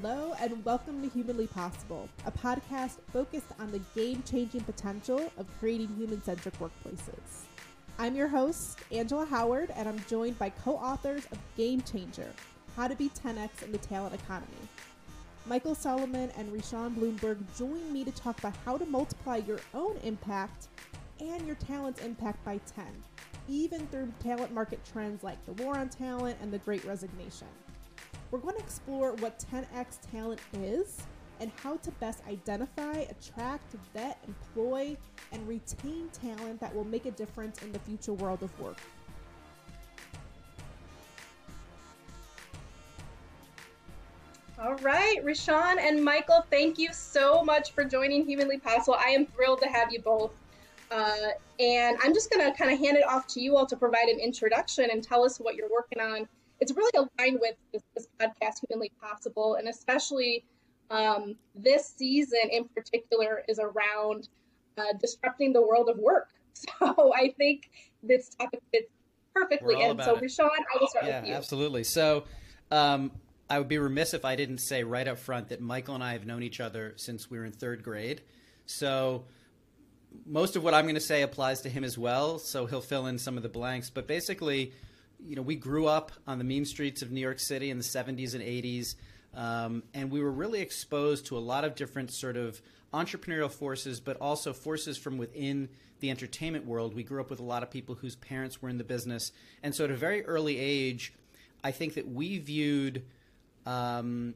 Hello, and welcome to Humanly Possible, a podcast focused on the game changing potential of creating human centric workplaces. I'm your host, Angela Howard, and I'm joined by co authors of Game Changer How to Be 10x in the Talent Economy. Michael Solomon and Rishon Blumberg join me to talk about how to multiply your own impact and your talent's impact by 10, even through talent market trends like the war on talent and the great resignation. We're going to explore what 10x talent is and how to best identify, attract, vet, employ, and retain talent that will make a difference in the future world of work. All right, Rishon and Michael, thank you so much for joining Humanly Possible. I am thrilled to have you both. Uh, and I'm just going to kind of hand it off to you all to provide an introduction and tell us what you're working on it's really aligned with this, this podcast, Humanly Possible, and especially um, this season in particular is around uh, disrupting the world of work. So I think this topic fits perfectly. And so, Rishon, I will start yeah, with you. Absolutely. So um, I would be remiss if I didn't say right up front that Michael and I have known each other since we were in third grade. So most of what I'm going to say applies to him as well. So he'll fill in some of the blanks. But basically, you know, we grew up on the mean streets of New York City in the 70s and 80s, um, and we were really exposed to a lot of different sort of entrepreneurial forces, but also forces from within the entertainment world. We grew up with a lot of people whose parents were in the business, and so at a very early age, I think that we viewed, um,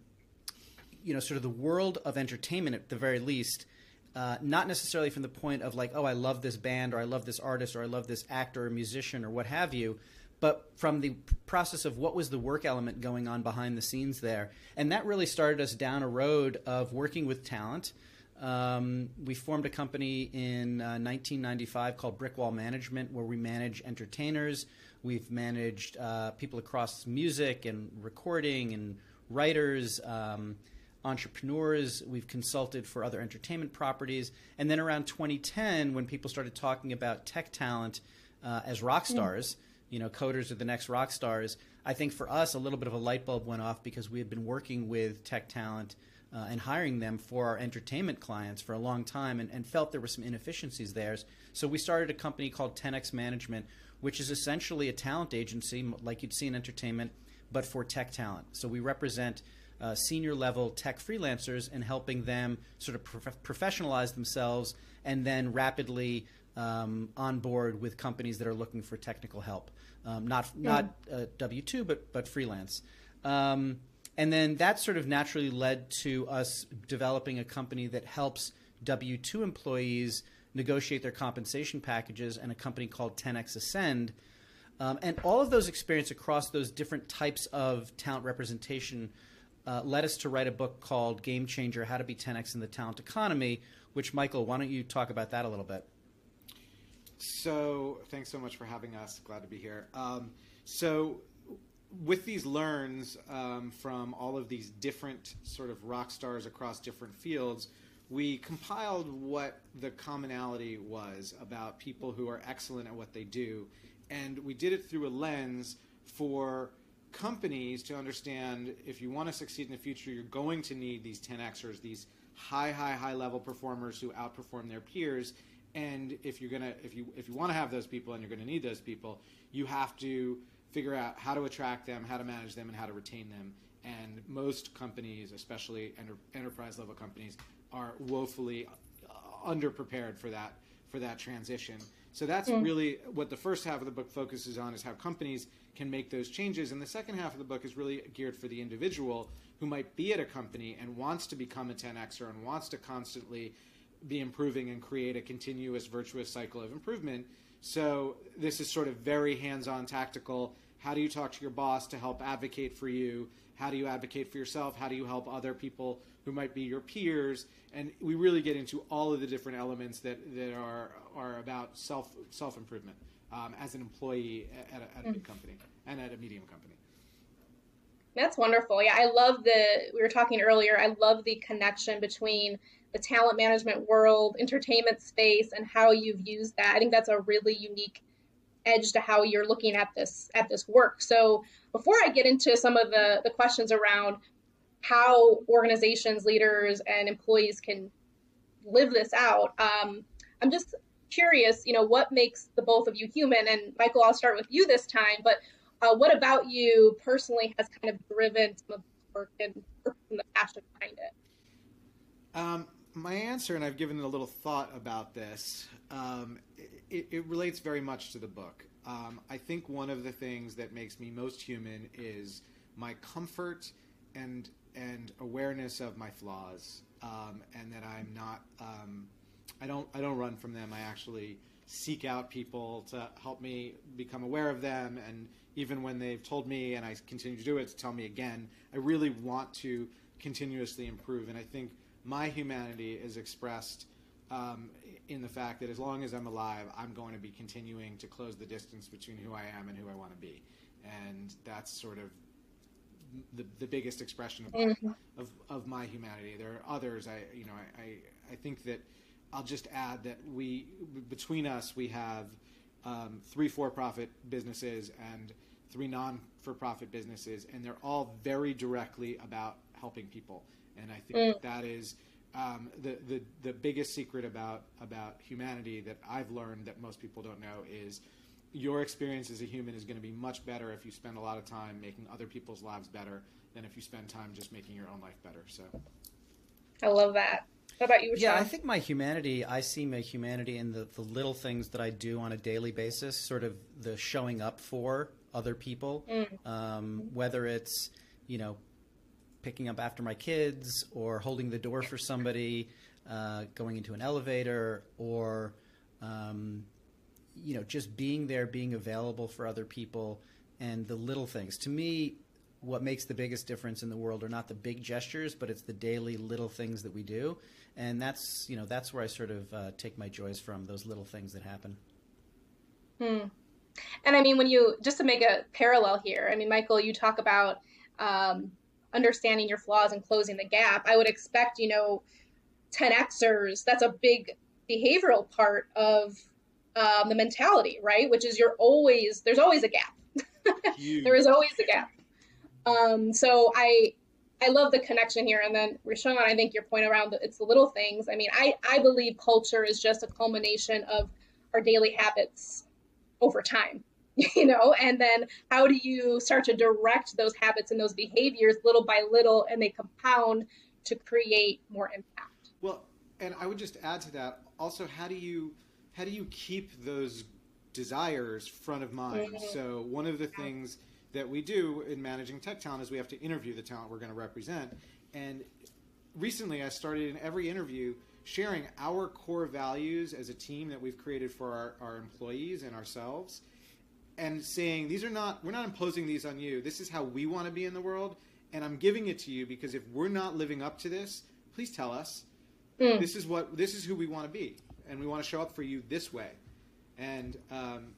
you know, sort of the world of entertainment at the very least. Uh, not necessarily from the point of like, oh, I love this band, or I love this artist, or I love this actor or musician, or what have you, but from the process of what was the work element going on behind the scenes there. And that really started us down a road of working with talent. Um, we formed a company in uh, 1995 called Brickwall Management, where we manage entertainers. We've managed uh, people across music and recording and writers, um, entrepreneurs. We've consulted for other entertainment properties. And then around 2010, when people started talking about tech talent uh, as rock hmm. stars, mm you know, coders are the next rock stars. I think for us, a little bit of a light bulb went off because we had been working with tech talent uh, and hiring them for our entertainment clients for a long time and, and, felt there were some inefficiencies there. So we started a company called 10x Management, which is essentially a talent agency like you'd see in entertainment, but for tech talent. So we represent uh, senior level tech freelancers and helping them sort of prof- professionalize themselves and then rapidly um, on board with companies that are looking for technical help, um, not not uh, W two, but but freelance. Um, and then that sort of naturally led to us developing a company that helps W two employees negotiate their compensation packages, and a company called 10x Ascend. Um, and all of those experience across those different types of talent representation uh, led us to write a book called Game Changer: How to Be 10x in the Talent Economy. Which, Michael, why don't you talk about that a little bit? So, thanks so much for having us. Glad to be here. Um, so, with these learns um, from all of these different sort of rock stars across different fields, we compiled what the commonality was about people who are excellent at what they do. And we did it through a lens for companies to understand if you want to succeed in the future, you're going to need these 10Xers, these high, high, high level performers who outperform their peers and if you're gonna if you if you want to have those people and you're going to need those people you have to figure out how to attract them how to manage them and how to retain them. And most companies especially enter, enterprise level companies are woefully uh, underprepared for that for that transition. So that's mm. really what the first half of the book focuses on is how companies can make those changes. And the second half of the book is really geared for the individual who might be at a company and wants to become a 10xer and wants to constantly be improving and create a continuous virtuous cycle of improvement. So this is sort of very hands-on tactical. How do you talk to your boss to help advocate for you? How do you advocate for yourself? How do you help other people who might be your peers? And we really get into all of the different elements that, that are are about self self improvement um, as an employee at a, at a big mm. company and at a medium company. That's wonderful. Yeah, I love the. We were talking earlier. I love the connection between the talent management world, entertainment space, and how you've used that. I think that's a really unique edge to how you're looking at this at this work. So before I get into some of the, the questions around how organizations, leaders, and employees can live this out. Um, I'm just curious, you know, what makes the both of you human? And Michael, I'll start with you this time. But uh, what about you personally has kind of driven some of this work and the passion behind it? Um, my answer, and I've given a little thought about this, um, it, it, relates very much to the book. Um, I think one of the things that makes me most human is my comfort and and awareness of my flaws, um, and that I'm not. Um, I don't. I don't run from them. I actually seek out people to help me become aware of them, and even when they've told me, and I continue to do it, to tell me again. I really want to continuously improve, and I think my humanity is expressed um, in the fact that as long as I'm alive, I'm going to be continuing to close the distance between who I am and who I want to be, and that's sort of the, the biggest expression of, mm-hmm. of, of my humanity. There are others. I you know I, I, I think that I'll just add that we between us we have um, three for-profit businesses and three non-for-profit businesses, and they're all very directly about helping people. And I think mm. that is um, the, the the biggest secret about about humanity that I've learned that most people don't know is your experience as a human is going to be much better if you spend a lot of time making other people's lives better than if you spend time just making your own life better. So, I love that. How about you? Yeah, I think my humanity. I see my humanity in the the little things that I do on a daily basis. Sort of the showing up for other people, mm. um, whether it's you know picking up after my kids or holding the door for somebody, uh, going into an elevator, or um, you know, just being there, being available for other people, and the little things. To me, what makes the biggest difference in the world are not the big gestures, but it's the daily little things that we do, and that's you know that's where I sort of uh, take my joys from those little things that happen. Hmm. And I mean, when you just to make a parallel here, I mean, Michael, you talk about um, understanding your flaws and closing the gap. I would expect, you know, 10xers. That's a big behavioral part of um, the mentality, right? Which is you're always there's always a gap. there is always a gap. Um, so I I love the connection here. And then Rishon, I think your point around the, it's the little things. I mean, I I believe culture is just a culmination of our daily habits over time. You know, and then how do you start to direct those habits and those behaviors little by little, and they compound to create more impact? Well, and I would just add to that also, how do you how do you keep those desires front of mind? Mm-hmm. So one of the things that we do in managing tech talent is we have to interview the talent we're going to represent. And recently, I started in every interview sharing our core values as a team that we've created for our, our employees and ourselves and saying these are not we're not imposing these on you this is how we want to be in the world and i'm giving it to you because if we're not living up to this please tell us mm. this is what this is who we want to be and we want to show up for you this way. And um,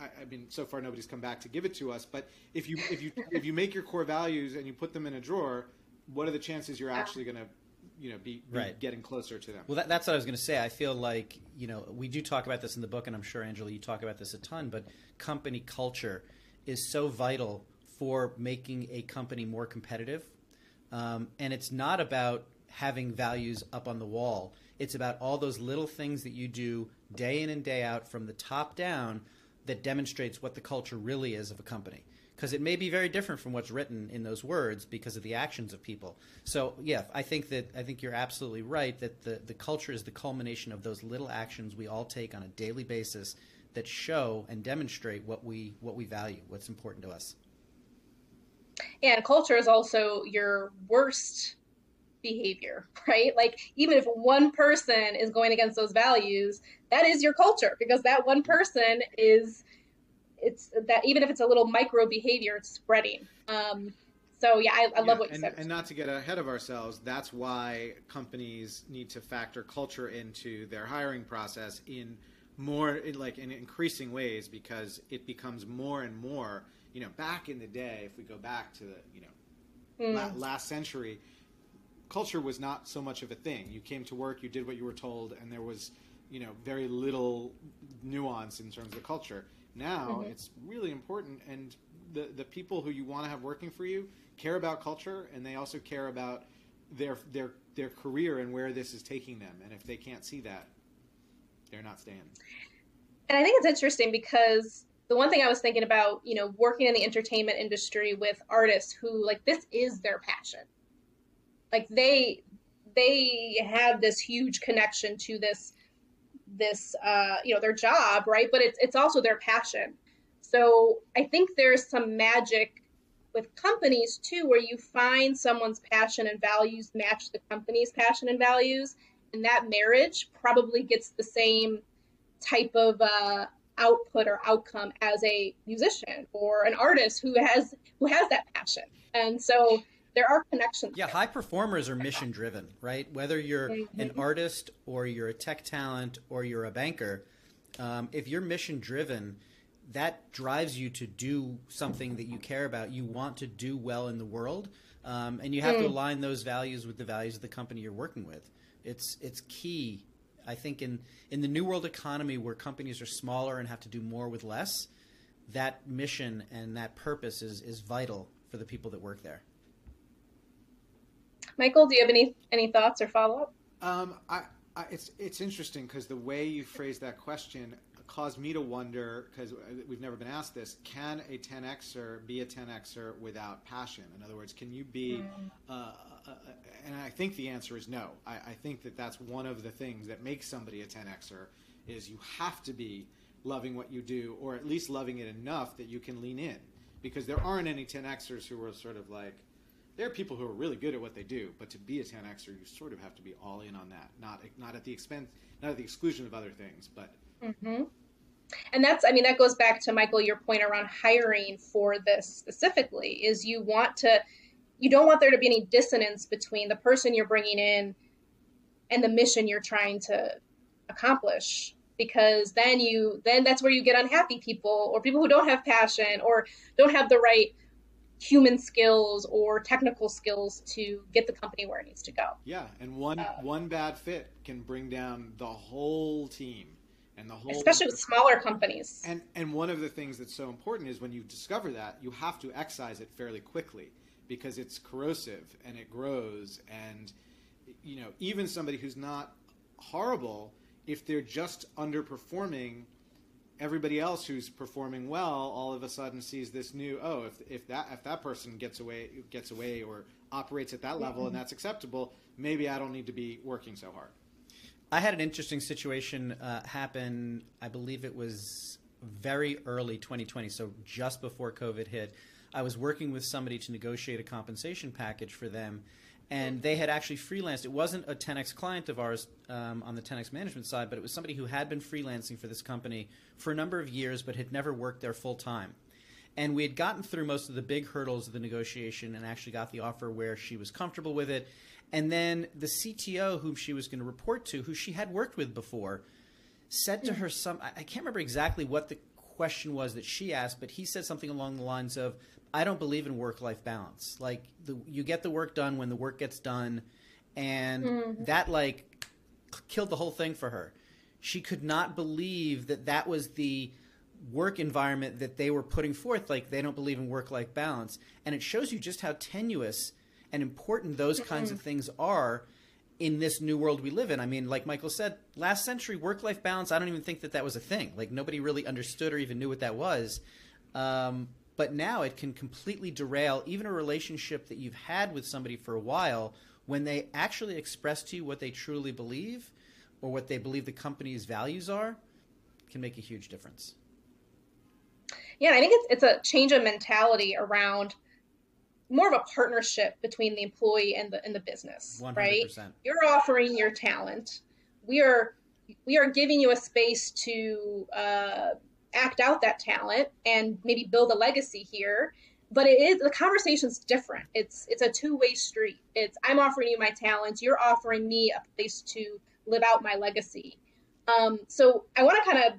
I, I, mean, so far nobody's come back to give it to us. But if you if you if you make your core values and you put them in a drawer, what are the chances you're actually going to you know be, be right. getting closer to them well that, that's what i was going to say i feel like you know we do talk about this in the book and i'm sure angela you talk about this a ton but company culture is so vital for making a company more competitive um, and it's not about having values up on the wall it's about all those little things that you do day in and day out from the top down that demonstrates what the culture really is of a company. Because it may be very different from what's written in those words because of the actions of people. So yeah, I think that I think you're absolutely right that the, the culture is the culmination of those little actions we all take on a daily basis that show and demonstrate what we what we value, what's important to us. And culture is also your worst behavior, right? Like even if one person is going against those values, that is your culture because that one person is it's that even if it's a little micro behavior, it's spreading. Um, so yeah, I, I love what you and, said. And not to get ahead of ourselves, that's why companies need to factor culture into their hiring process in more like in increasing ways because it becomes more and more. You know, back in the day, if we go back to the you know mm. la- last century, culture was not so much of a thing. You came to work, you did what you were told, and there was you know very little nuance in terms of culture. Now Mhm. it's really important, and the the people who you want to have working for you care about culture, and they also care about their their their career and where this is taking them. And if they can't see that, they're not staying. And I think it's interesting because the one thing I was thinking about, you know, working in the entertainment industry with artists who like this is their passion. Like they they have this huge connection to this this uh, you know, their job, right? But it's it's also their passion. So I think there's some magic with companies too where you find someone's passion and values match the company's passion and values and that marriage probably gets the same type of uh, output or outcome as a musician or an artist who has who has that passion and so there are connections Yeah, there. high performers are mission driven, right? Whether you're an Mhm. artist or you're a tech talent or you're a banker, um, if you're mission driven, that drives you to do something that you care about. You want to do well in the world, um, and you have to Mm. align those values with the values of the company you're working with. It's it's key, I think, in in the new world economy where companies are smaller and have to do more with less. That mission and that purpose is is vital for the people that work there. Michael do you have any any thoughts or follow-up Um, I, I, it's it's interesting because the way you phrased that question caused me to wonder because we've never been asked this: Can a 10xer be a 10xer without passion? In other words, can you be? Uh, uh, uh, and I think the answer is no. I, I think that that's one of the things that makes somebody a 10xer is you have to be loving what you do, or at least loving it enough that you can lean in. Because there aren't any 10xers who are sort of like there are people who are really good at what they do, but to be a 10xer, you sort of have to be all in on that, not not at the expense, not at the exclusion of other things. But hmm And that's, I mean, that goes back to Michael, your point around hiring for this specifically is you want to, you don't want there to be any dissonance between the person you're bringing in and the mission you're trying to accomplish because then you then that's where you get unhappy people or people who don't have passion or don't have the right human skills or technical skills to get the company where it needs to go yeah, and one Uh, one bad fit can bring down the whole team and the whole. especially with smaller companies And and one of the things that's so important is when you discover that you have to excise it fairly quickly because it's corrosive and it grows and you know even somebody who's not horrible if they're just underperforming everybody else who's performing well all of a sudden sees this new oh if, if that if that person gets away gets away or operates at that level and that's acceptable maybe I don't need to be working so hard I had an interesting situation uh, happen. I believe it was very early 2020, so just before COVID hit. I was working with somebody to negotiate a compensation package for them, and they had actually freelanced. It wasn't a 10x client of ours um, on the 10x management side, but it was somebody who had been freelancing for this company for a number of years, but had never worked there full time. And we had gotten through most of the big hurdles of the negotiation and actually got the offer where she was comfortable with it. And then the CTO, whom she was going to report to, who she had worked with before, said to her some, I can't remember exactly what the question was that she asked, but he said something along the lines of, I don't believe in work life balance. Like, the, you get the work done when the work gets done. And Mhm. that, like, killed the whole thing for her. She could not believe that that was the work environment that they were putting forth. Like, they don't believe in work life balance. And it shows you just how tenuous and important those kinds of things are in this new world we live in. I mean, like Michael said, last century work life balance, I don't even think that that was a thing. Like, nobody really understood or even knew what that was. Um, but now it can completely derail even a relationship that you've had with somebody for a while when they actually express to you what they truly believe or what they believe the company's values are can make a huge difference. Yeah, I think it's it's a change of mentality around more of a partnership between the employee and the and the business, right? 100%. You're offering your talent. We are we are giving you a space to uh, act out that talent and maybe build a legacy here. But it is the conversation's different. It's it's a two way street. It's I'm offering you my talent. You're offering me a place to live out my legacy. Um, so I want to kind of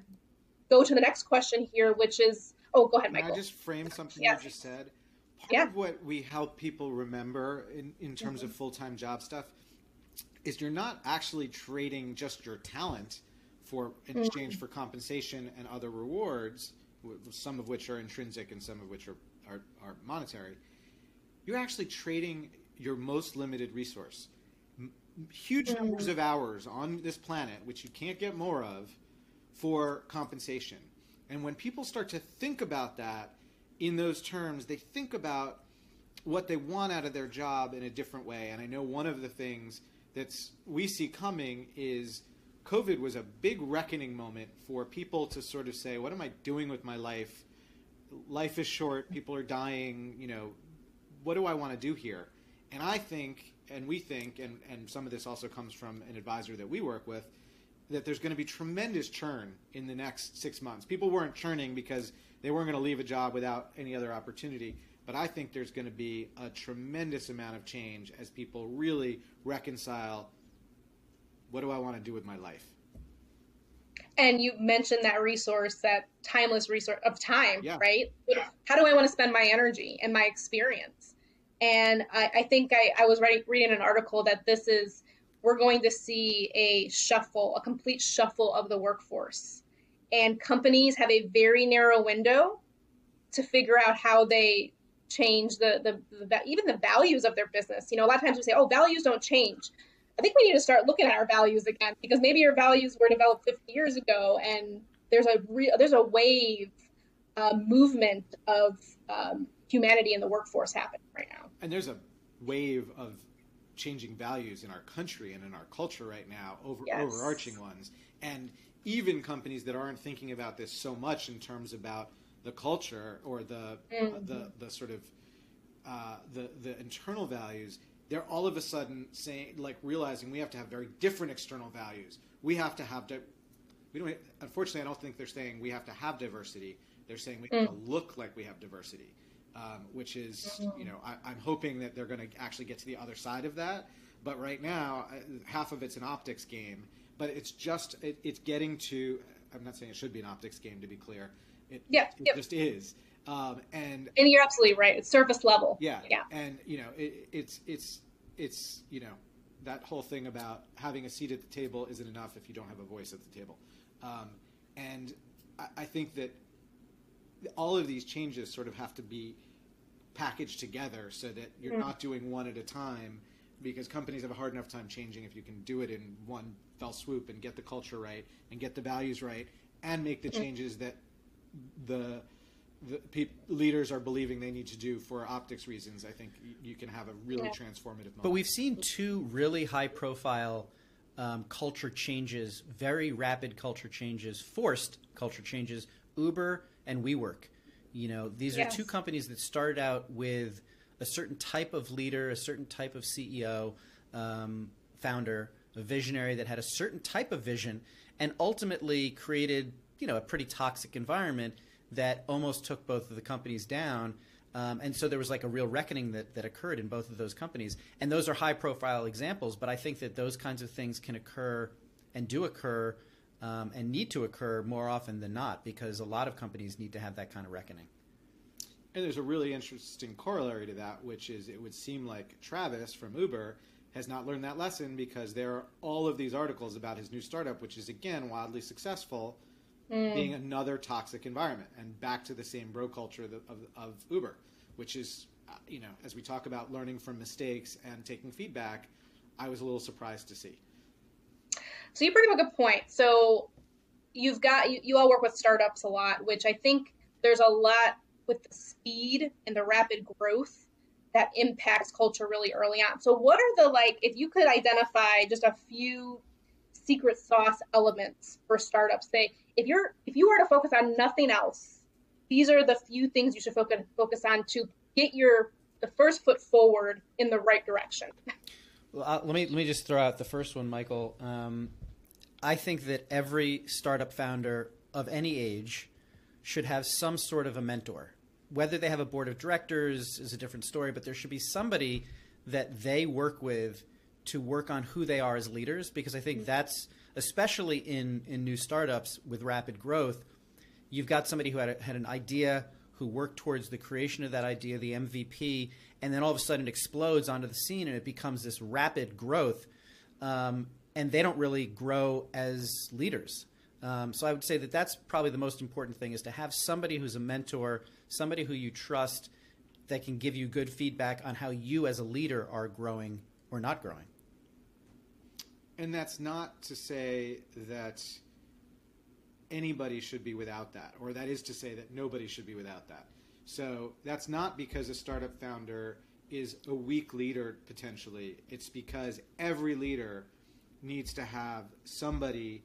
go to the next question here, which is oh, go ahead, michael Can I just frame something Yeah. you just said? Part Yeah. of what we help people remember in, in terms Mm-hmm. of full time job stuff is you're not actually trading just your talent for in mm-hmm. exchange for compensation and other rewards, some of which are intrinsic and some of which are, are, are monetary, you're actually trading your most limited resource. Huge mm-hmm. numbers of hours on this planet, which you can't get more of, for compensation. And when people start to think about that in those terms, they think about what they want out of their job in a different way. And I know one of the things that's we see coming is COVID was a big reckoning moment for people to sort of say, "What am I doing with my life? Life is short. People are dying. You know, what do I want to do here?" And I think, and we think, and and some of this also comes from an advisor that we work with, that there's going to be tremendous churn in the next six months. People weren't churning because they weren't going to leave a job without any other opportunity. But I think there's going to be a tremendous amount of change as people really reconcile what do I want to do with my life? And you mentioned that resource, that timeless resource of time, Yeah. right? How do I want to spend my energy and my experience? And I, I think I, I was reading, reading an article that this is, we're going to see a shuffle, a complete shuffle of the workforce. And companies have a very narrow window to figure out how they change the, the, the even the values of their business. You know, a lot of times we say, oh, values don't change. I think we need to start looking at our values again because maybe your values were developed 50 years ago, and there's a re- there's a wave uh, movement of um, humanity in the workforce happening right now. And there's a wave of changing values in our country and in our culture right now, over, Yes. overarching ones. And even companies that aren't thinking about this so much in terms about the culture or the Mhm. the, the sort of uh, the the internal values, they're all of a sudden saying like realizing we have to have very different external values. We have to have di- we don't unfortunately I don't think they're saying we have to have diversity. They're saying we have to look like we have diversity, um, which is you know I, I'm hoping that they're going to actually get to the other side of that. But right now, uh, half of it's an optics game. But it's just it, it's getting to. I'm not saying it should be an optics game to be clear. It, Yeah, it yep. just is. Um, and And you're absolutely right. It's surface level. yeah, Yeah. and you know, it, it's it's it's you know that whole thing about having a seat at the table isn't enough if you don't have a voice at the table, um, and I, I think that all of these changes sort of have to be packaged together so that you're not doing one at a time because companies have a hard enough time changing if you can do it in one fell swoop and get the culture right and get the values right and make the changes that the the peop leaders are believing they need to do for optics reasons. I think you can have a really Yeah. transformative moment. But we've seen two really high profile um, culture changes, very rapid culture changes, forced culture changes, Uber and WeWork. You know, these Yes. are two companies that started out with a certain type of leader, a certain type of CEO, um, founder, a visionary that had a certain type of vision, and ultimately created, you know, a pretty toxic environment that almost took both of the companies down. Um, and so there was like a real reckoning that, that occurred in both of those companies. And those are high profile examples, but I think that those kinds of things can occur and do occur um, and need to occur more often than not because a lot of companies need to have that kind of reckoning. and there's a really interesting corollary to that, which is it would seem like Travis from Uber has not learned that lesson because there are all of these articles about his new startup, which is again wildly successful, being another toxic environment and back to the same bro culture of, of, of Uber, which is, uh, you know, as we talk about learning from mistakes and taking feedback, I was a little surprised to see. So you bring up a good point. So you've got you, you all work with startups a lot, which I think there's a lot with the speed and the rapid growth that impacts culture really early on. So what are the like if you could identify just a few secret sauce elements for startups, say if you're if you were to focus on nothing else, these are the few things you should focus focus on to get your the first foot forward in the right direction. Well, uh, let me let me just throw out the first one, Michael. Um, I think that every startup founder of any age should have some sort of a mentor. Whether they have a board of directors is a different story, but there should be somebody that they work with to work on who they are as leaders because I think that's especially in in new startups with rapid growth, you've got somebody who had, a, had an idea, who worked towards the creation of that idea, the MVP, and then all of a sudden it explodes onto the scene and it becomes this rapid growth. Um, and they don't really grow as leaders. Um, so I would say that that's probably the most important thing is to have somebody who's a mentor, somebody who you trust that can give you good feedback on how you as a leader are growing or not growing. And that's not to say that anybody should be without that, or that is to say that nobody should be without that. So that's not because a startup founder is a weak leader potentially. It's because every leader needs to have somebody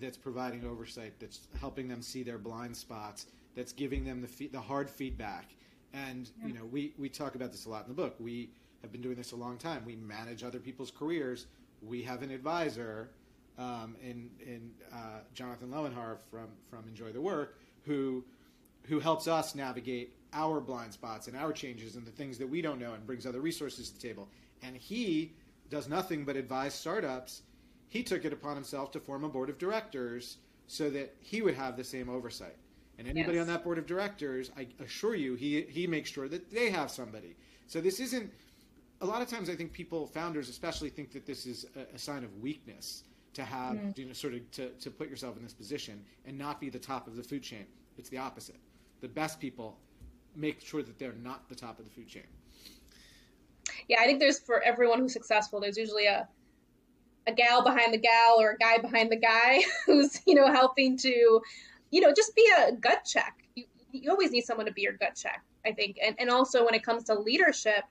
that's providing oversight, that's helping them see their blind spots, that's giving them the fe- the hard feedback. And yeah. you know, we we talk about this a lot in the book. We have been doing this a long time. We manage other people's careers. We have an advisor um, in in uh, Jonathan Lowenhar from from Enjoy the Work who who helps us navigate our blind spots and our changes and the things that we don't know and brings other resources to the table. And he does nothing but advise startups. He took it upon himself to form a board of directors so that he would have the same oversight. And anybody yes. on that board of directors, I assure you, he he makes sure that they have somebody. So this isn't. A lot of times, I think people, founders especially, think that this is a, a sign of weakness to have, mm-hmm. you know, sort of to, to put yourself in this position and not be the top of the food chain. It's the opposite. The best people make sure that they're not the top of the food chain. Yeah, I think there's for everyone who's successful, there's usually a a gal behind the gal or a guy behind the guy who's you know helping to you know just be a gut check. You you always need someone to be your gut check, I think, and and also when it comes to leadership,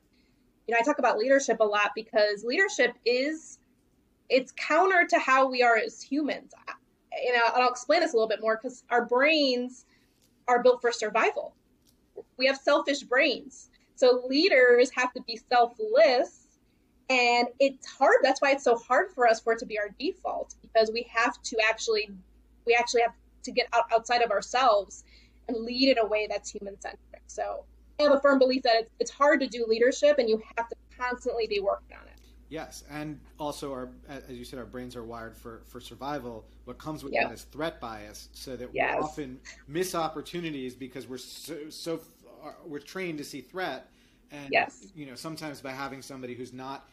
you know I talk about leadership a lot because leadership is it's counter to how we are as humans. And I'll, I'll explain this a little bit more because our brains are built for survival we have selfish brains. So leaders have to be selfless. And it's hard. That's why it's so hard for us for it to be our default because we have to actually, we actually have to get out, outside of ourselves and lead in a way that's human centric. So I have a firm belief that it's, it's hard to do leadership and you have to constantly be working on it. Yes, and also our, as you said, our brains are wired for, for survival. What comes with yep. that is threat bias, so that yes. we often miss opportunities because we're so, so we're trained to see threat, and yes. you know sometimes by having somebody who's not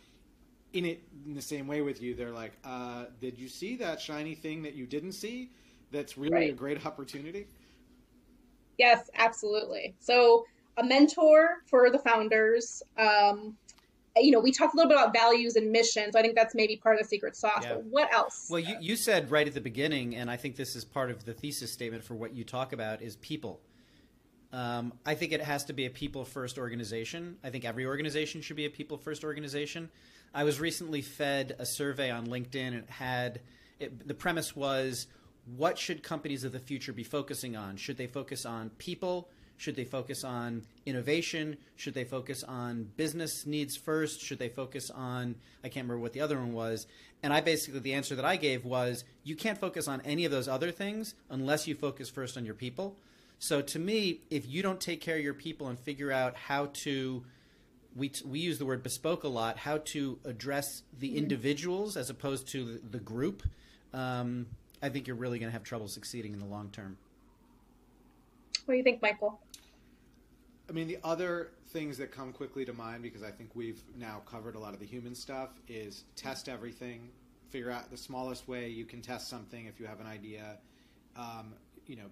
in it in the same way with you, they're like, uh, "Did you see that shiny thing that you didn't see? That's really right. a great opportunity." Yes, absolutely. So a mentor for the founders. Um, you know, we talked a little bit about values and missions. I think that's maybe part of the secret sauce. Yeah. But what else? Well, you, you said right at the beginning, and I think this is part of the thesis statement for what you talk about is people. Um, I think it has to be a people first organization. I think every organization should be a people first organization. I was recently fed a survey on LinkedIn. It had it, the premise was what should companies of the future be focusing on? Should they focus on people? Should they focus on innovation? Should they focus on business needs first? Should they focus on, I can't remember what the other one was. And I basically, the answer that I gave was you can't focus on any of those other things unless you focus first on your people. So to me, if you don't take care of your people and figure out how to, we, we use the word bespoke a lot, how to address the mm-hmm. individuals as opposed to the, the group, um, I think you're really going to have trouble succeeding in the long term. What do you think, Michael? I mean, the other things that come quickly to mind because I think we've now covered a lot of the human stuff is test everything, figure out the smallest way you can test something if you have an idea. Um, you know,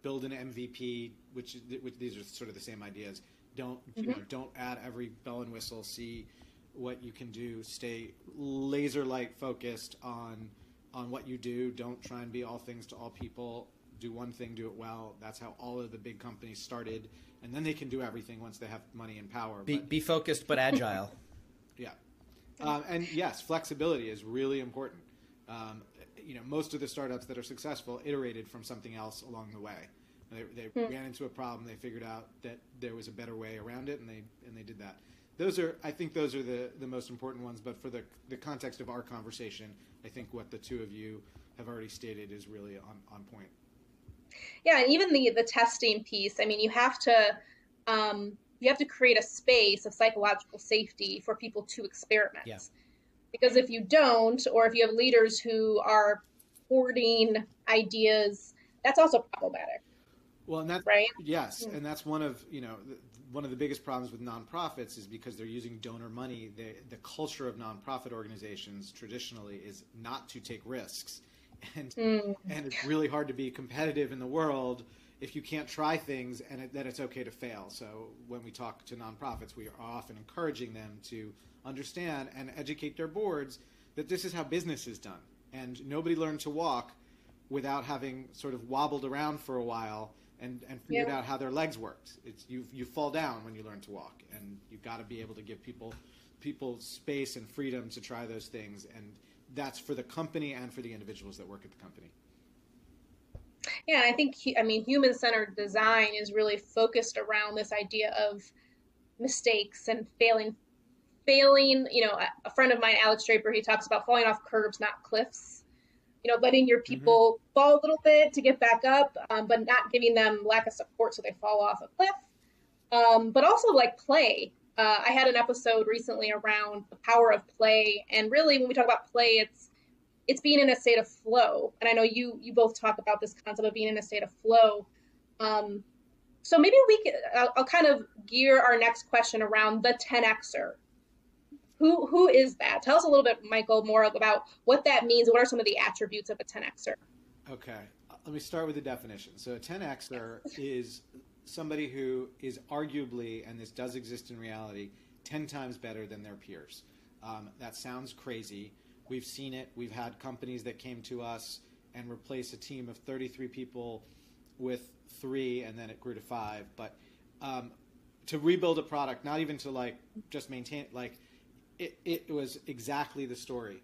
build an MVP, which, which these are sort of the same ideas. Don't mm-hmm. you know? Don't add every bell and whistle. See what you can do. Stay laser light focused on on what you do. Don't try and be all things to all people. Do one thing, do it well. That's how all of the big companies started and then they can do everything once they have money and power. Be, be focused but agile. yeah, um, and yes, flexibility is really important. Um, you know, most of the startups that are successful iterated from something else along the way. They, they hmm. ran into a problem, they figured out that there was a better way around it, and they and they did that. Those are, I think, those are the, the most important ones. But for the the context of our conversation, I think what the two of you have already stated is really on, on point. Yeah, and even the the testing piece. I mean, you have to um, you have to create a space of psychological safety for people to experiment. Yeah. Because if you don't, or if you have leaders who are hoarding ideas, that's also problematic. Well, and that's right. Yes, and that's one of you know one of the biggest problems with nonprofits is because they're using donor money. The the culture of nonprofit organizations traditionally is not to take risks and mm. and it's really hard to be competitive in the world if you can't try things and it, that it's okay to fail. So when we talk to nonprofits, we are often encouraging them to understand and educate their boards that this is how business is done, and nobody learned to walk without having sort of wobbled around for a while and, and figured yeah. out how their legs worked. It's you you fall down when you learn to walk, and you've got to be able to give people people space and freedom to try those things, and that's for the company and for the individuals that work at the company. Yeah, I think I mean human centered design is really focused around this idea of mistakes and failing failing you know a friend of mine alex draper he talks about falling off curbs not cliffs you know letting your mm-hmm. people mm-hmm. fall a little bit to get back up um, but not giving them lack of support so they fall off a cliff um, but also like play uh, i had an episode recently around the power of play and really when we talk about play it's it's being in a state of flow. And I know you you both talk about this concept of being in a state of flow. Um, so maybe we could, I'll, I'll, kind of gear our next question around the 10xer. Who who is that? Tell us a little bit, Michael, more about what that means. What are some of the attributes of a 10xer? Okay, let me start with the definition. So a 10xer is somebody who is arguably, and this does exist in reality, 10 times better than their peers. Um, that sounds crazy, We've seen it. We've had companies that came to us and replace a team of 33 people with three, and then it grew to five. But um, to rebuild a product, not even to like just maintain, like it, it was exactly the story.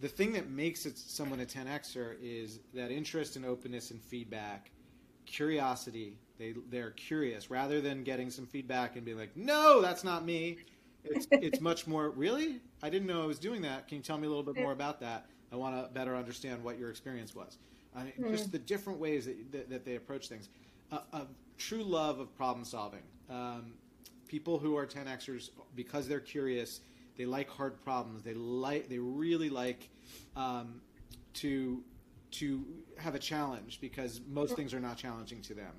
The thing that makes it someone a 10xer is that interest and openness and feedback, curiosity. They they're curious rather than getting some feedback and being like, no, that's not me. It's it's much more really. I didn't know I was doing that. Can you tell me a little bit more about that? I want to better understand what your experience was. I mean, mm. Just the different ways that, that, that they approach things. Uh, a true love of problem solving. Um, people who are 10xers because they're curious, they like hard problems. They like they really like um, to to have a challenge because most things are not challenging to them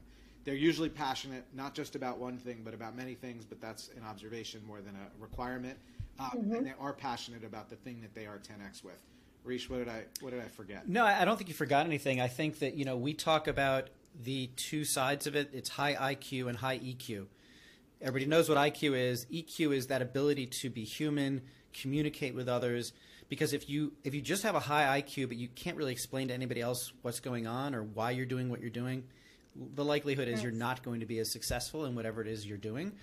they're usually passionate not just about one thing but about many things but that's an observation more than a requirement um, mm-hmm. and they are passionate about the thing that they are 10x with Rish, what did I what did I forget? No, I don't think you forgot anything. I think that you know we talk about the two sides of it. It's high IQ and high EQ. Everybody knows what IQ is. EQ is that ability to be human, communicate with others. Because if you if you just have a high IQ but you can't really explain to anybody else what's going on or why you're doing what you're doing, the likelihood is you're not going to be as successful in whatever it is you're doing.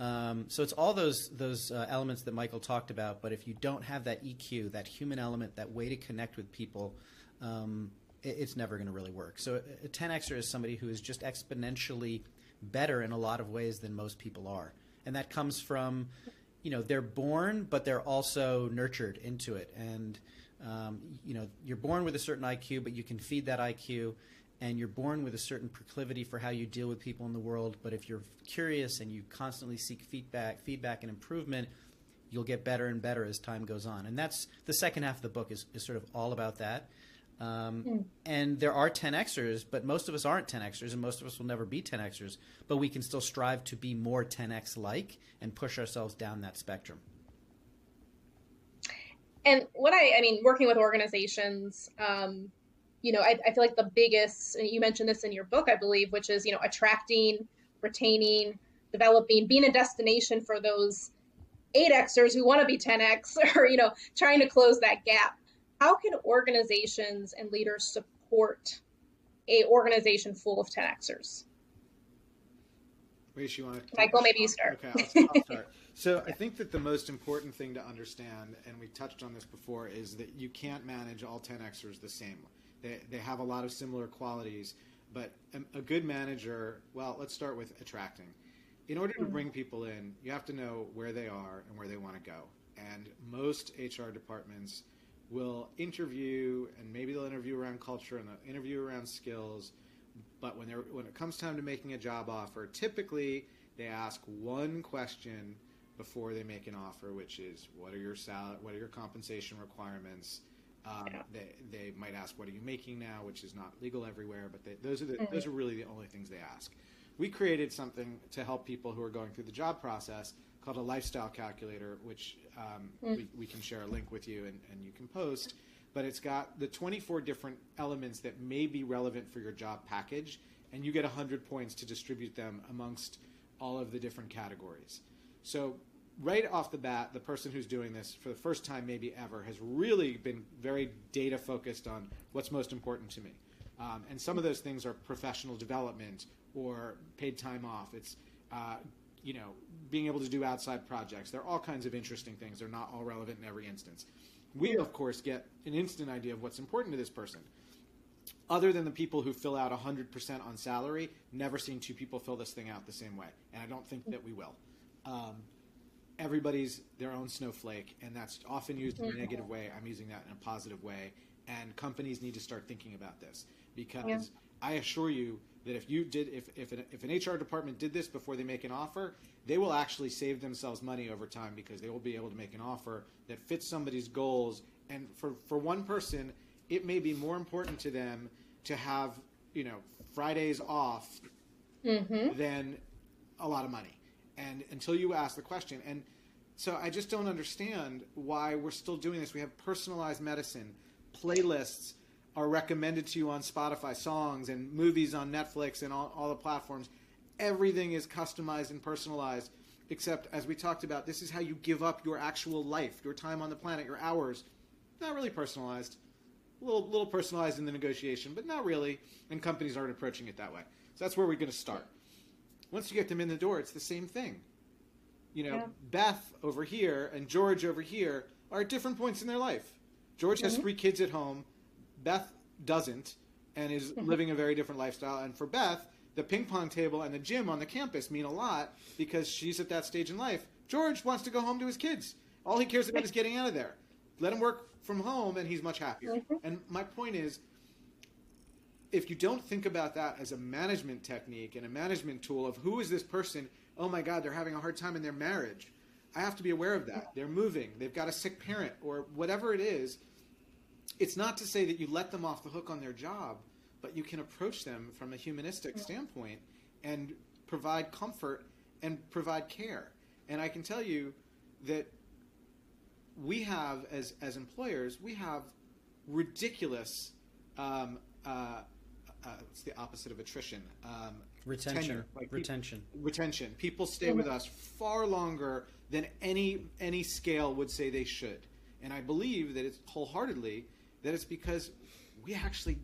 Um, so it's all those those uh, elements that Michael talked about. But if you don't have that EQ, that human element, that way to connect with people, um, it, it's never going to really work. So a 10xer is somebody who is just exponentially better in a lot of ways than most people are, and that comes from, you know, they're born, but they're also nurtured into it. And um, you know, you're born with a certain IQ, but you can feed that IQ and you're born with a certain proclivity for how you deal with people in the world. But if you're curious and you constantly seek feedback, feedback and improvement, you'll get better and better as time goes on. And that's the second half of the book is, is sort of all about that. Um, mm. And there are 10xers, but most of us aren't 10xers, and most of us will never be 10xers. But we can still strive to be more 10x like and push ourselves down that spectrum. And what I, I mean, working with organizations, um, you know, I, I feel like the biggest, and you mentioned this in your book, I believe, which is, you know, attracting, retaining, developing, being a destination for those 8Xers who want to be 10X or, you know, trying to close that gap. How can organizations and leaders support a organization full of 10Xers? Wait, you want to? Michael, maybe you start. Okay, I'll, I'll start. So I think that the most important thing to understand, and we touched on this before, is that you can't manage all 10Xers the same. They, they have a lot of similar qualities, but a, a good manager, well, let's start with attracting. In order to mm-hmm. bring people in, you have to know where they are and where they want to go. And most HR departments will interview, and maybe they'll interview around culture and they'll interview around skills. But when, they're, when it comes time to making a job offer, typically they ask one question before they make an offer, which is what are your sal- what are your compensation requirements? Um, yeah. they, they might ask, "What are you making now?" which is not legal everywhere, but they, those are the, mm-hmm. those are really the only things they ask. We created something to help people who are going through the job process called a lifestyle calculator, which um, mm. we, we, can share a link with you and, and you can post. but it's got the 24 different elements that may be relevant for your job package, and you get 100 points to distribute them amongst all of the different categories. So, right off the bat, the person who's doing this for the first time, maybe ever, has really been very data focused on what's most important to me. Um, and some of those things are professional development or paid time off. It's uh, you know being able to do outside projects. There are all kinds of interesting things. They're not all relevant in every instance. We of course get an instant idea of what's important to this person. Other than the people who fill out 100% on salary, never seen two people fill this thing out the same way, and I don't think that we will. Um, everybody's their own snowflake, and that's often used in a negative way. I'm using that in a positive way, and companies need to start thinking about this because Yeah. I assure you that if you did, if if an, if an HR department did this before they make an offer, they will actually save themselves money over time because they will be able to make an offer that fits somebody's goals. And for for one person, it may be more important to them to have you know Fridays off mm-hmm. than a lot of money. And until you ask the question, and so I just don't understand why we're still doing this. We have personalized medicine, playlists are recommended to you on Spotify, songs and movies on Netflix and all, all the platforms. Everything is customized and personalized, except as we talked about, this is how you give up your actual life, your time on the planet, your hours. Not really personalized. A little, little personalized in the negotiation, but not really. And companies aren't approaching it that way. So that's where we're going to start. Once you get them in the door, it's the same thing. You know, Yeah. Beth over here and George over here are at different points in their life. George has mm-hmm. three kids at home. Beth doesn't and is mm-hmm. living a very different lifestyle. And for Beth, the ping pong table and the gym on the campus mean a lot because she's at that stage in life. George wants to go home to his kids. All he cares about is getting out of there. Let him work from home and he's much happier. Mm-hmm. And my point is if you don't think about that as a management technique and a management tool of who is this person, oh my God, they're having a hard time in their marriage. I have to be aware of that. They're moving, they've got a sick parent, or whatever it is. It's not to say that you let them off the hook on their job, but you can approach them from a humanistic standpoint and provide comfort and provide care. And I can tell you that we have, as, as employers, we have ridiculous um, uh, uh, what's the opposite of attrition? Um, Retention. tenure. Like Retention. retention. People stay with us far longer than any any scale would say they should, and I believe that it's wholeheartedly that it's because we actually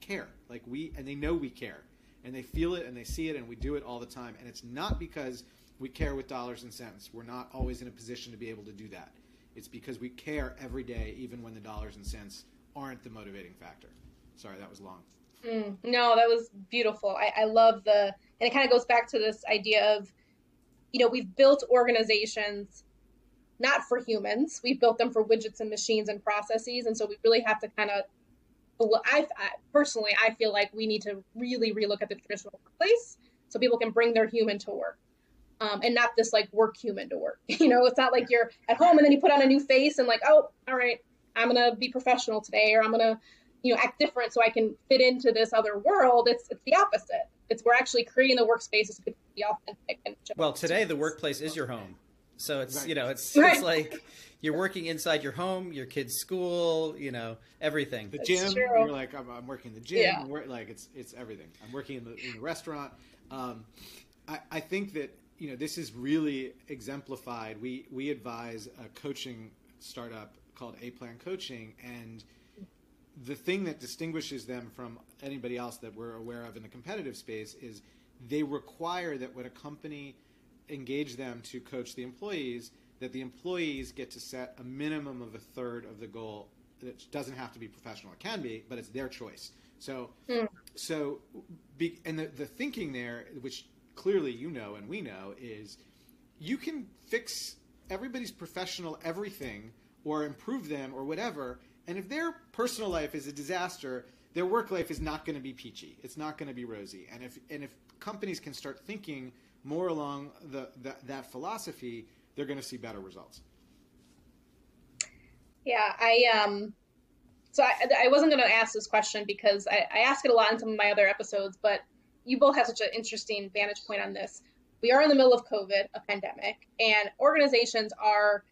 care. Like we and they know we care, and they feel it and they see it, and we do it all the time. And it's not because we care with dollars and cents. We're not always in a position to be able to do that. It's because we care every day, even when the dollars and cents aren't the motivating factor. Sorry, that was long. Mm, no, that was beautiful. I, I love the, and it kind of goes back to this idea of, you know, we've built organizations not for humans. We've built them for widgets and machines and processes, and so we really have to kind of. I, I personally, I feel like we need to really relook at the traditional workplace so people can bring their human to work. Um, and not this like work human to work. You know, it's not like you're at home and then you put on a new face and like, oh, all right, I'm gonna be professional today, or I'm gonna, you know, act different so I can fit into this other world. It's it's the opposite. It's we're actually creating the workspaces to be authentic. And Well, today the workplace is your home. So it's Right. you know it's Right. it's like you're working inside your home, your kid's school, you know everything. the That's gym. true. You're like, I'm, I'm working in the gym. Yeah. We're, like it's it's everything. I'm working in the, in the restaurant. Um, I, I think that you know this is really exemplified. We we advise a coaching startup called A Plan Coaching, and the thing that distinguishes them from anybody else that we're aware of in the competitive space is they require that when a company engage them to coach the employees, that the employees get to set a minimum of a third of the goal. It doesn't have to be professional; it can be, but it's their choice. So, hmm. so, be, and the, the thinking there, which clearly you know and we know, is you can fix everybody's professional everything or improve them or whatever. And if their personal life is a disaster, their work life is not going to be peachy. It's not going to be rosy. And if and if companies can start thinking more along the, the that philosophy, they're going to see better results. Yeah, I um, so I, I wasn't going to ask this question because I, I ask it a lot in some of my other episodes, but you both have such an interesting vantage point on this. We are in the middle of COVID, a pandemic, and organizations are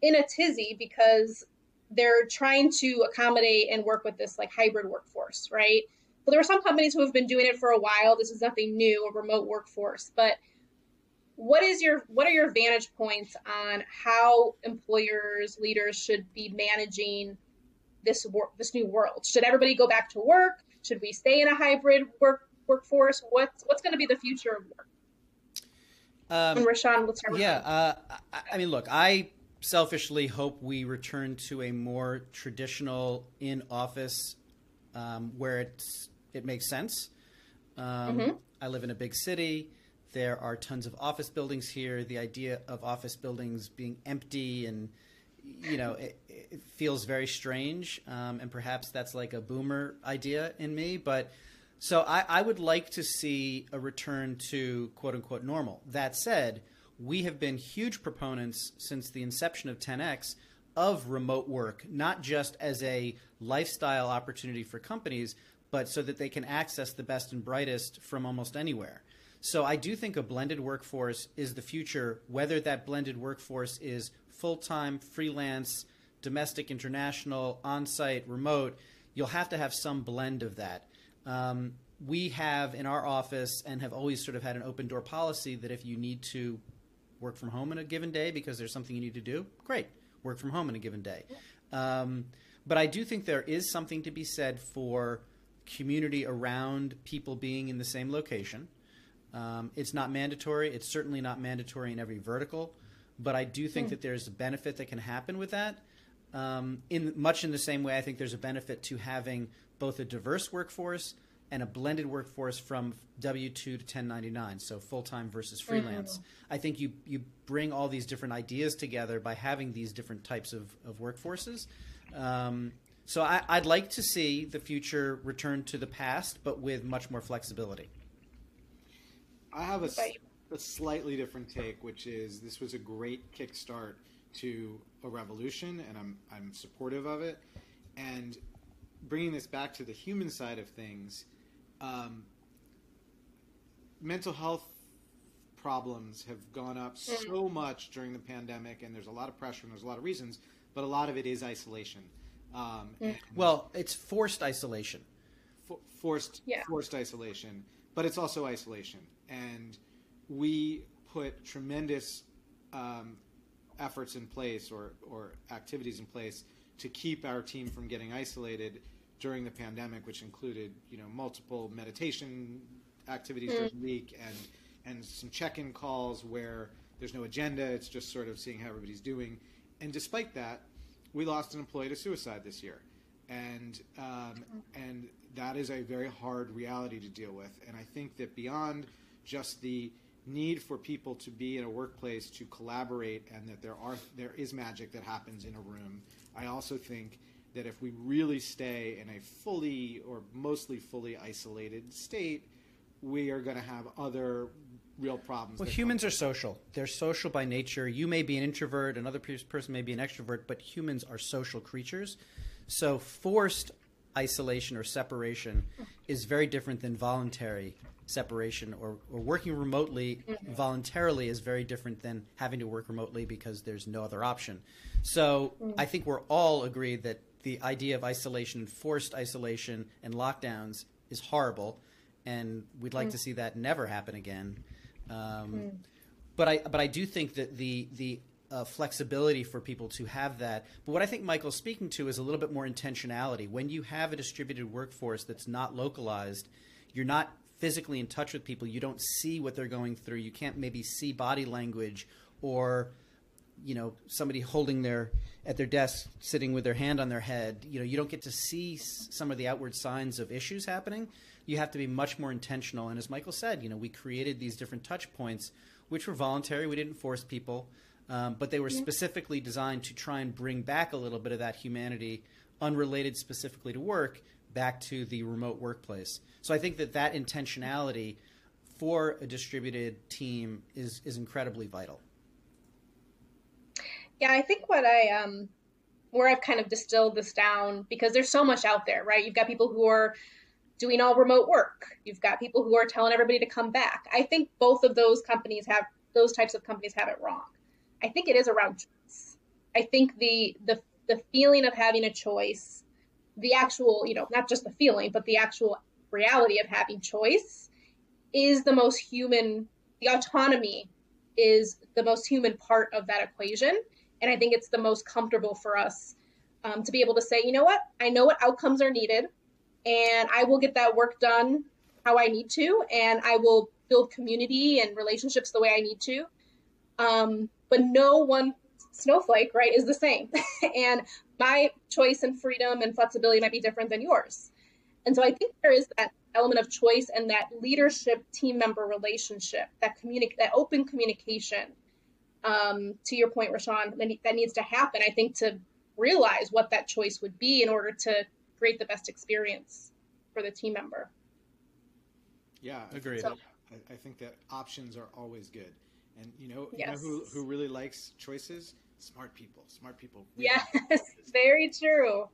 in a tizzy because they're trying to accommodate and work with this like hybrid workforce, right? So there are some companies who have been doing it for a while. This is nothing new, a remote workforce. But what is your what are your vantage points on how employers, leaders should be managing this work this new world? Should everybody go back to work? Should we stay in a hybrid work workforce? What's what's going to be the future of work? Um, and Rishon, let's start. Yeah, uh, I mean, look, I selfishly hope we return to a more traditional in office um, where it's it makes sense. Um, mm-hmm. I live in a big city. There are tons of office buildings here. The idea of office buildings being empty and you know it, it feels very strange, um, and perhaps that's like a boomer idea in me. But so I, I would like to see a return to quote unquote normal. That said, we have been huge proponents since the inception of 10x of remote work, not just as a lifestyle opportunity for companies, but so that they can access the best and brightest from almost anywhere. So I do think a blended workforce is the future, whether that blended workforce is full time, freelance, domestic, international, on site, remote. You'll have to have some blend of that. Um, we have in our office and have always sort of had an open door policy that if you need to work from home in a given day because there's something you need to do, great, work from home in a given day. Um, but I do think there is something to be said for community around people being in the same location. Um, it's not mandatory. It's certainly not mandatory in every vertical, but I do think mm. that there's a benefit that can happen with that. Um, in much in the same way, I think there's a benefit to having both a diverse workforce and a blended workforce from W two to 1099, so full time versus mm-hmm. freelance. Mm-hmm. I think you you bring all these different ideas together by having these different types of, of workforces. Um, so I, would like to see the future return to the past, but with much more flexibility. I have a, a slightly different take, which is this was a great kickstart to a revolution, and I'm I'm supportive of it. And bringing this back to the human side of things, um, mental health problems have gone up mm. so much during the pandemic, and there's a lot of pressure and there's a lot of reasons, but a lot of it is isolation. Um, mm. well, it's forced isolation. For, forced, yeah. forced isolation, but it's also isolation, and we put tremendous um, efforts in place or, or activities in place to keep our team from getting isolated during the pandemic, which included you know multiple meditation activities mm. during the week and and some check-in calls where there's no agenda. It's just sort of seeing how everybody's doing. And despite that, we lost an employee to suicide this year, and um, and that is a very hard reality to deal with. And I think that beyond just the need for people to be in a workplace to collaborate and that there are there is magic that happens in a room. I also think that if we really stay in a fully or mostly fully isolated state, we are going to have other real problems. Well, humans are social. They're social by nature. You may be an introvert, another person may be an extrovert, but humans are social creatures. So forced isolation or separation is very different than voluntary separation or, or working remotely mm-hmm. voluntarily is very different than having to work remotely because there's no other option. So mm-hmm. I think we're all agreed that the idea of isolation, forced isolation, and lockdowns is horrible, and we'd like mm. to see that never happen again. Um, mm. But I but I do think that the the uh, flexibility for people to have that. But what I think Michael's speaking to is a little bit more intentionality. When you have a distributed workforce that's not localized, you're not physically in touch with people. You don't see what they're going through. You can't maybe see body language or you know somebody holding their at their desk sitting with their hand on their head you know you don't get to see some of the outward signs of issues happening. You have to be much more intentional. And as michael said you know we created these different touch points which were voluntary. We didn't force people um, but they were yeah. specifically designed to try and bring back a little bit of that humanity unrelated specifically to work back to the remote workplace. So i think that that intentionality for a distributed team is is incredibly vital yeah, I think what I um where I've kind of distilled this down because there's so much out there, right? You've got people who are doing all remote work. You've got people who are telling everybody to come back. I think both of those companies have those types of companies have it wrong. I think it is around choice. I think the the the feeling of having a choice, the actual, you know, not just the feeling, but the actual reality of having choice is the most human, the autonomy is the most human part of that equation. And I think it's the most comfortable for us um, to be able to say, you know what, I know what outcomes are needed, and I will get that work done how I need to, and I will build community and relationships the way I need to. Um, but no one snowflake, right, is the same. and my choice and freedom and flexibility might be different than yours. And so I think there is that element of choice and that leadership team member relationship, that communic- that open communication. Um, to your point, Rishon, that, that needs to happen. I think to realize what that choice would be in order to create the best experience for the team member. Yeah, agreed. So, I, I, think that options are always good, and you know, yes. you know who who really likes choices? Smart people. Smart people. Really yes, very true,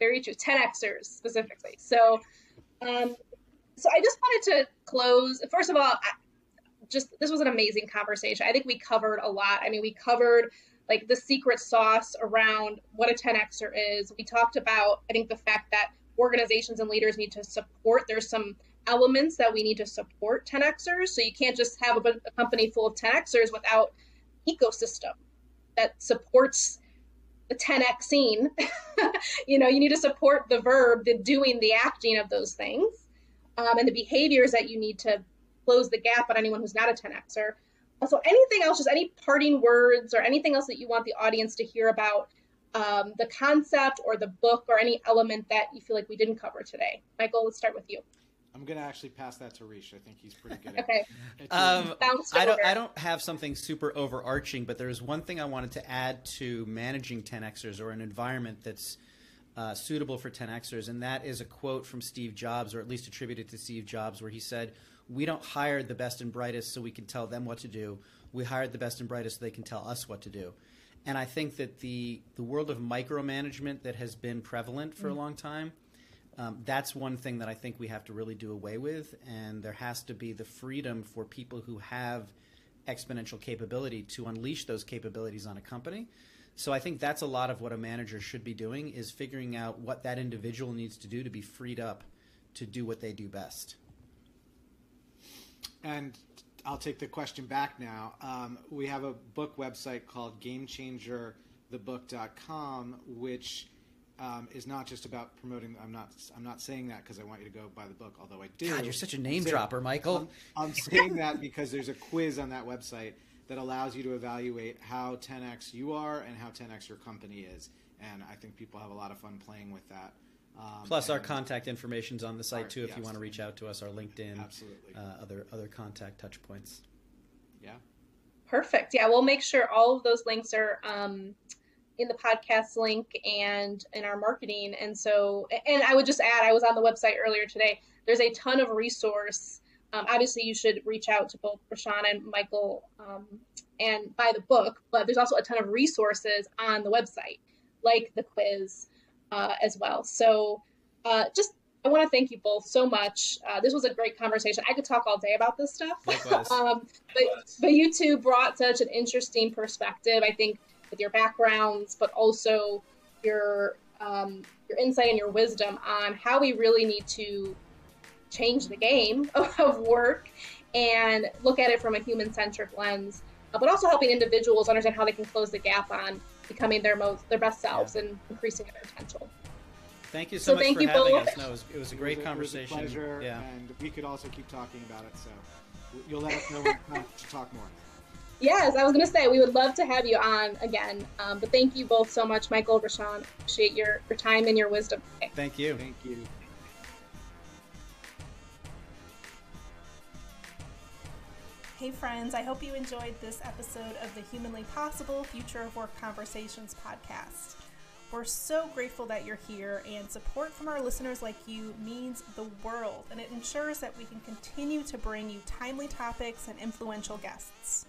very true. 10xers specifically. So, um, so I just wanted to close. First of all, I, just this was an amazing conversation. I think we covered a lot. I mean, we covered like the secret sauce around what a 10xer is. We talked about, I think, the fact that organizations and leaders need to support. There's some elements that we need to support 10xers. So you can't just have a, a company full of 10xers without ecosystem that supports the 10x scene. you know, you need to support the verb, the doing, the acting of those things, um, and the behaviors that you need to close the gap on anyone who's not a 10xer. So, anything else, just any parting words or anything else that you want the audience to hear about um, the concept or the book or any element that you feel like we didn't cover today? Michael, let's start with you. I'm gonna actually pass that to Rish. I think he's pretty good. okay. Um, I don't. I don't have something super overarching, but there's one thing I wanted to add to managing 10xers or an environment that's uh, suitable for 10xers, and that is a quote from Steve Jobs, or at least attributed to Steve Jobs, where he said, we don't hire the best and brightest so we can tell them what to do. We hired the best and brightest so they can tell us what to do. And I think that the the world of micromanagement that has been prevalent for mm-hmm. a long time, um, that's one thing that I think we have to really do away with. And there has to be the freedom for people who have exponential capability to unleash those capabilities on a company. So I think that's a lot of what a manager should be doing is figuring out what that individual needs to do to be freed up to do what they do best. And I'll take the question back now. Um, we have a book website called GameChangerTheBook.com, which um, is not just about promoting. I'm not. I'm not saying that because I want you to go buy the book, although I do. God, you're such a name saying, dropper, Michael. I'm, I'm saying that because there's a quiz on that website that allows you to evaluate how 10x you are and how 10x your company is, and I think people have a lot of fun playing with that. Um, Plus, our contact information is on the site our, too. If yes, you want to reach out to us, our LinkedIn, absolutely, uh, other other contact touch points. Yeah. Perfect. Yeah, we'll make sure all of those links are um, in the podcast link and in our marketing. And so, and I would just add, I was on the website earlier today. There's a ton of resource. Um, obviously, you should reach out to both Rishon and Michael um, and buy the book. But there's also a ton of resources on the website, like the quiz uh, as well. So uh, just I want to thank you both so much. Uh, this was a great conversation. I could talk all day about this stuff. um, but, but you two brought such an interesting perspective, I think, with your backgrounds, but also your um, your insight and your wisdom on how we really need to change the game of work and look at it from a human centric lens, uh, but also helping individuals understand how they can close the gap on becoming their most their best selves yeah. and increasing their potential. Thank you so, so much thank for you having both. us. No, it was, it was a great it was a, conversation. It was a pleasure, yeah. and we could also keep talking about it. So you'll let us know when to talk more. Yes, I was going to say we would love to have you on again. Um, but thank you both so much, Michael, Rishon. Appreciate your, your time and your wisdom. Today. Thank you. Thank you. Hey, friends, I hope you enjoyed this episode of the Humanly Possible Future of Work Conversations podcast. We're so grateful that you're here, and support from our listeners like you means the world, and it ensures that we can continue to bring you timely topics and influential guests.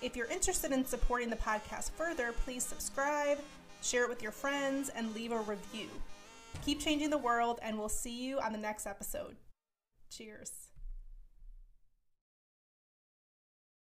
If you're interested in supporting the podcast further, please subscribe, share it with your friends, and leave a review. Keep changing the world, and we'll see you on the next episode. Cheers.